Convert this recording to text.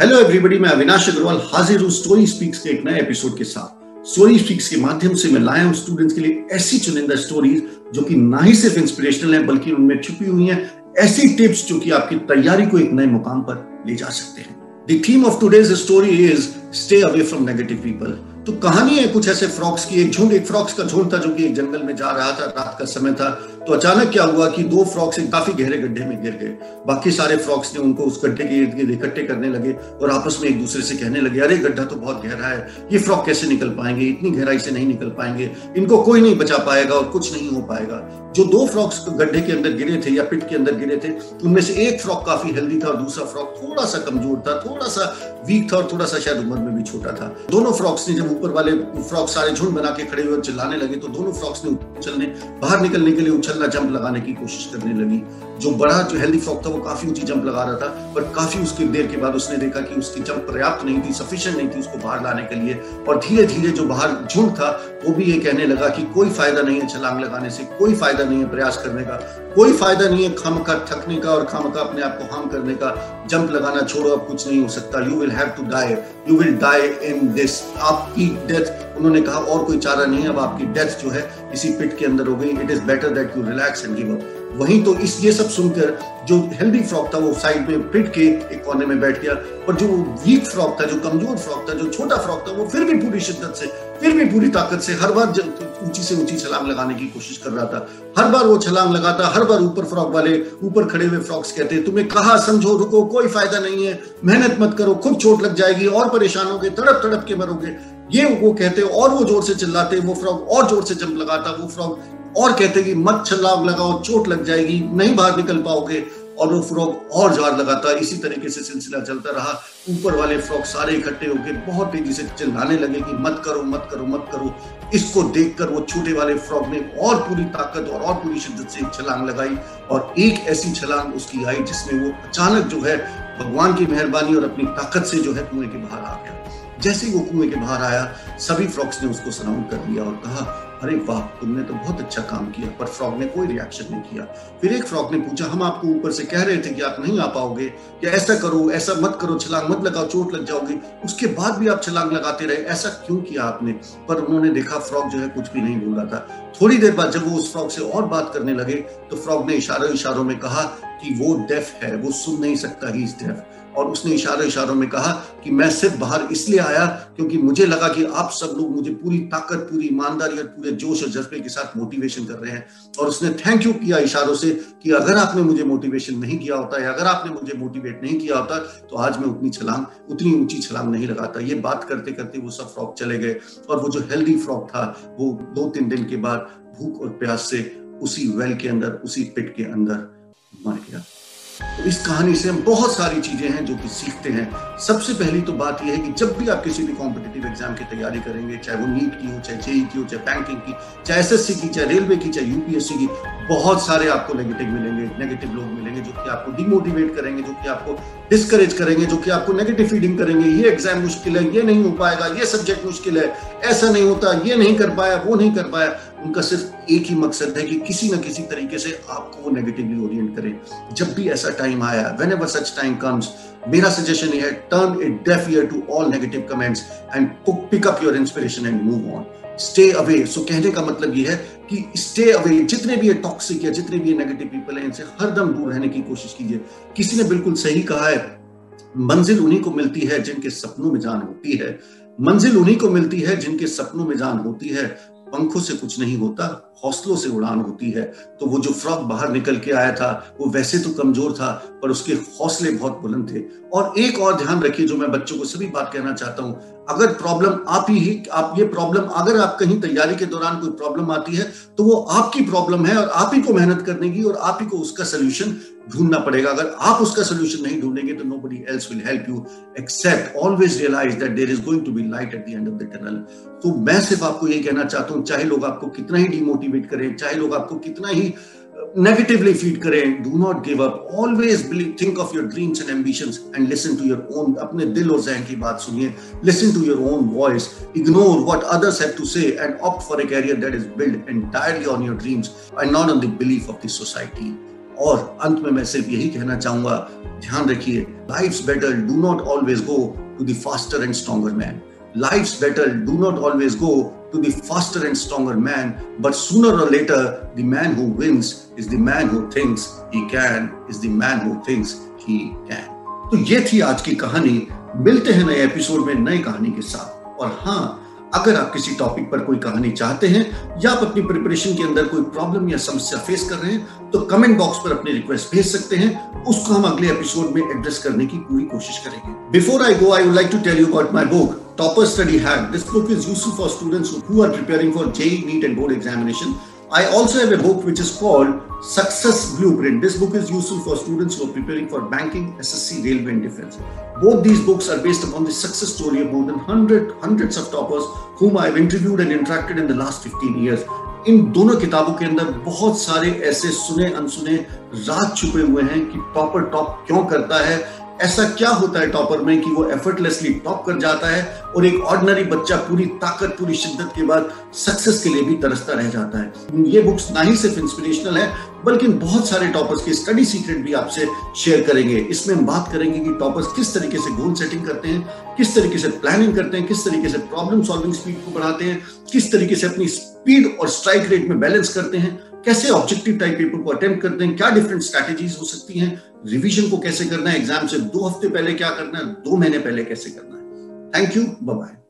Hello everybody मैं अविनाश अग्रवाल हाजिर हूँ स्टोरी स्पीक्स के एक नए एपिसोड के साथ। स्टोरी स्पीक्स के माध्यम से मैं लाया हूँ स्टूडेंट्स के लिए ऐसी चुनिंदा स्टोरीज जो कि ना ही सिर्फ़ इंस्पिरेशनल है, बल्कि उनमें छुपी हुई हैं, ऐसी टिप्स जो कि आपकी तैयारी को एक नए मुकाम पर ले जा सकते हैं। The theme of today's story is stay away from negative people तो कहानी है कुछ ऐसे फ्रॉक्स की, एक झुंड, एक फ्रॉक्स का झुंड था जो कि एक जंगल में जा रहा था, रात का समय था। तो अचानक क्या हुआ कि दो फ्रॉक्स एक काफ़ी गहरे गड्ढे में गिर गए। बाकी सारे फ्रॉक्स ने उनको उस गड्ढे के इर्द गिर्द इकट्ठे करने लगे और आपस में एक दूसरे से कहने लगे, अरे, गड्ढा तो बहुत गहरा है, ये फ्रॉक कैसे निकल पाएँगे? इतनी गहराई से नहीं निकल पाएँगे। इनको कोई नहीं बचा पाएगा और कुछ नहीं हो पाएगा। जो दो फ्रॉक्स गड्ढे के अंदर गिरे थे या पिट के अंदर गिरे थे, उनमें से एक फ्रॉक काफ़ी हेल्दी था और दूसरा फ्रॉक थोड़ा सा कमज़ोर था, थोड़ा सा वीक था और थोड़ा सा शायद उम्र में भी छोटा था। दोनों फ्रॉक्स ने जब ऊपर वाले फ्रॉक सारे झुंड बना के खड़े हुए चिल्लाने लगे तो दोनों फ्रॉक्स ने उछलने बाहर निकलने के लिए उछलना जंप लगाने की कोशिश करने लगी। जो बड़ा, जो हेल्दी फ्रॉक था, वो काफ़ी ऊँची जंप लगा रहा था, पर काफ़ी उसकी देर के बाद उसने देखा कि उसकी जंप पर्याप्त नहीं थी सफिशियंट नहीं थी उसको बाहर लाने के लिए। और धीरे धीरे जो बाहर झुंड था, वो भी ये कहने लगा कि कोई फ़ायदा नहीं है छलांग लगाने से, कोई फ़ायदा नहीं है प्रयास करने का, कोई फ़ायदा नहीं है खाम का थकने का और खाम का अपने आप को हार्म करने का, जंप लगाना छोड़ो, अब कुछ नहीं हो सकता you will have to die you will die in this आपकी डेथ उन्होंने कहा, और कोई चारा नहीं अब आपकी डेथ जो है, इसी पिट के अंदर हो गई। It is better that you relax and give up वहीं तो इस, ये सब सुनकर जो हेल्दी फ्रॉक था, वो साइड में पिट के एक कोने में बैठ गया। पर जो वीक फ्रॉक था, जो कमज़ोर फ्रॉक था, जो छोटा फ्रॉक था, वो फिर भी पूरी शिद्दत से, फिर भी पूरी ताकत से हर बार ऊँची से ऊँची छलांग लगाने की कोशिश कर रहा था। हर बार वो छलांग लगाता, हर बार ऊपर फ्रॉक वाले, ऊपर खड़े हुए फ्रॉक्स कहते, तुम्हें कहा समझो? रुको, कोई फ़ायदा नहीं है। मेहनत मत करो खुद चोट लग जाएगी और परेशान होगे तड़प तड़प के मरोगे। ये वो कहते हैं, और वो ज़ोर से चिल्लाते वो फ्रॉक और ज़ोर से जंप लगाता वो फ्रॉक और कहते कि मत छलांग लगाओ, चोट लग जाएगी, नहीं बाहर निकल पाओगे, और वो फ्रॉक और जार लगाता इसी तरीके से सिलसिला चलता रहा। ऊपर वाले फ्रॉक सारे इकट्ठे होके बहुत तेज़ी से चिल्लाने लगे कि मत करो मत करो मत करो। इसको देखकर वो छोटे वाले फ्रॉक ने और पूरी ताकत और और पूरी शिद्दत से छलांग लगाई, और एक ऐसी छलांग उसकी आई जिसमें वो अचानक जो है भगवान की मेहरबानी और अपनी ताकत से जो है कुएँ के बाहर आ गया। जैसे ही वो कुएँ के बाहर आया, सभी फ्रॉक्स ने उसको सराउंड कर लिया और कहा अरे वाह, तुमने तो बहुत अच्छा काम किया, पर फ्रॉग ने कोई रिएक्शन नहीं किया। फिर एक फ्रॉग ने पूछा, हम आपको ऊपर से कह रहे थे कि आप नहीं आ पाओगे, या ऐसा करो, ऐसा मत करो, छलांग मत लगाओ, चोट लग जाओगे। उसके बाद भी आप छलांग लगाते रहे, ऐसा क्यों किया आपने? पर उन्होंने देखा, फ्रॉग जो है कुछ भी नहीं बोल रहा था। थोड़ी देर बाद जब वो उस फ्रॉग से और बात करने लगे तो फ्रॉग ने इशारों इशारों में कहा कि वो डेफ है, वो सुन नहीं सकता ही इस डेफ और उसने इशारों इशारों में कहा कि मैं सिर्फ़ बाहर इसलिए आया क्योंकि मुझे लगा कि आप सब लोग मुझे पूरी ताकत, पूरी ईमानदारी और पूरे जोश और जज्बे के साथ मोटिवेशन कर रहे हैं। और उसने थैंक यू किया इशारों से कि अगर आपने मुझे मोटिवेशन नहीं किया होता या अगर आपने मुझे मोटिवेट नहीं किया होता तो आज मैं उतनी छलांग, उतनी ऊँची छलांग नहीं लगाता। ये बात करते करते वो सब फ्रॉक चले गए और वो जो हेल्दी फ्रॉक था, वो दो तीन दिन के बाद भूख और प्यास से उसी वेल के अंदर, उसी पिट के अंदर मर गया। इस कहानी से हम बहुत सारी चीज़ें हैं जो कि सीखते हैं। सबसे पहली तो बात यह है कि जब भी आप किसी भी कॉम्पिटेटिव एग्ज़ाम की तैयारी करेंगे, चाहे वो नीट की हो, चाहे जेई की हो, चाहे बैंकिंग की, चाहे एसएससी की, चाहे रेलवे की, चाहे यूपीएससी की, बहुत सारे आपको नेगेटिव मिलेंगे नेगेटिव लोग मिलेंगे जो कि आपको डिमोटिवेट करेंगे, जो कि आपको डिस्करेज करेंगे, जो कि आपको नेगेटिव फीडिंग करेंगे, ये एग्ज़ाम मुश्किल है, ये नहीं हो पाएगा, ये सब्जेक्ट मुश्किल है, ऐसा नहीं होता, ये नहीं कर पाया, वो नहीं कर पाया। उनका सिर्फ़ एक ही मकसद है कि किसी ना किसी तरीके से आपको वो नेगेटिवली ओरिएंट करें। जब भी ऐसा टाइम आया whenever such time comes मेरा सजेशन ये है turn it deaf ear to all negative comments and pick up your inspiration and move on stay away so कहने का मतलब ये है कि स्टे अवे जितने भी ये टॉक्सिक या जितने भी ये नेगेटिव पीपल हैं, इनसे हरदम दूर रहने की कोशिश कीजिए। किसी ने बिल्कुल सही कहा है, मंजिल उन्हीं को मिलती है जिनके सपनों में जान होती है। मंजिल उन्हीं को मिलती है जिनके सपनों में जान होती है। पंखों से कुछ नहीं होता, हौसलों से उड़ान होती है। तो वो जो फ्रॉक बाहर निकल के आया था, वो वैसे तो कमज़ोर था, पर उसके हौसले बहुत बुलंद थे। और एक और ध्यान रखिए जो मैं बच्चों को सभी बात कहना चाहता हूँ, अगर प्रॉब्लम आप ही, आप ये प्रॉब्लम, अगर आप कहीं तैयारी के दौरान कोई प्रॉब्लम आती है तो वो आपकी प्रॉब्लम है और आप ही को मेहनत करने की और आप ही को उसका सोल्यूशन ढूंढना पड़ेगा। अगर आप उसका सोल्यूशन नहीं ढूंढेंगे तो nobody else will help you except always realize that there is going to be light at the end of the tunnel तो मैं सिर्फ़ आपको ये कहना चाहता हूँ, चाहे लोग आपको कितना ही डिमोटिवेट करें, चाहे लोग आपको कितना ही नेगेटिवली फ़ीड करें do not give up always think of your dreams and ambitions and listen to your own अपने दिल और जहन की बात सुनिए। Listen to your own voice ignore what others have to say and opt for a career that is build entirely on your dreams and not on the belief of the society और अंत में मैं सिर्फ़ यही कहना चाहूँगा ध्यान रखिए life better do not always go to faster and stronger man life better do not always go to the faster and stronger man, but sooner or later, the man who wins is the man who thinks he can, is the man who thinks he can. तो ये थी आज की कहानी। मिलते हैं नए episode में नई कहानी के साथ। और हाँ अगर आप किसी टॉपिक पर कोई कहानी चाहते हैं, या आप अपनी प्रिपरेशन के अंदर कोई प्रॉब्लम या समस्या फेस कर रहे हैं तो कमेंट बॉक्स पर अपनी रिक्वेस्ट भेज सकते हैं। उसको हम अगले एपिसोड में एड्रेस करने की पूरी कोशिश करेंगे। Before I go I would like to tell you about my book topper study examination. I also have a book which is called Success Blueprint. This book is useful for students who are preparing for banking, SSC, railway and defense. Both these books are based upon the success story of more than 100, hundreds of toppers whom I have interviewed and interacted in the last 15 years. इन दोनों किताबों के अंदर बहुत सारे ऐसे सुने अनसुने राज छुपे हुए हैं कि टॉपर टॉप क्यों करता है ऐसा क्या होता है टॉपर में कि वो एफर्टलेसली टॉप कर जाता है और एक ऑर्डनरी बच्चा पूरी ताकत, पूरी शिद्दत के बाद सक्सेस के लिए भी तरसता रह जाता है? ये बुक्स ना ही सिर्फ़ इंस्पिरेशनल है, बल्कि बहुत सारे टॉपर्स के स्टडी सीक्रेट भी आपसे शेयर करेंगे। इसमें हम बात करेंगे कि टॉपर्स किस तरीके से गोल सेटिंग करते हैं, किस तरीके से प्लानिंग करते हैं, किस तरीके से प्रॉब्लम सॉल्विंग स्पीड को बढ़ाते हैं, किस तरीके से अपनी स्पीड और स्ट्राइक रेट में बैलेंस करते हैं, कैसे ऑब्जेक्टिव टाइप पेपर को अटेम्प्ट करते हैं, क्या डिफरेंट स्ट्रैटेजीज हो सकती हैं रिवीजन को कैसे करना है? एग्ज़ाम से दो हफ़्ते पहले क्या करना है? दो महीने पहले कैसे करना है? Thank you bye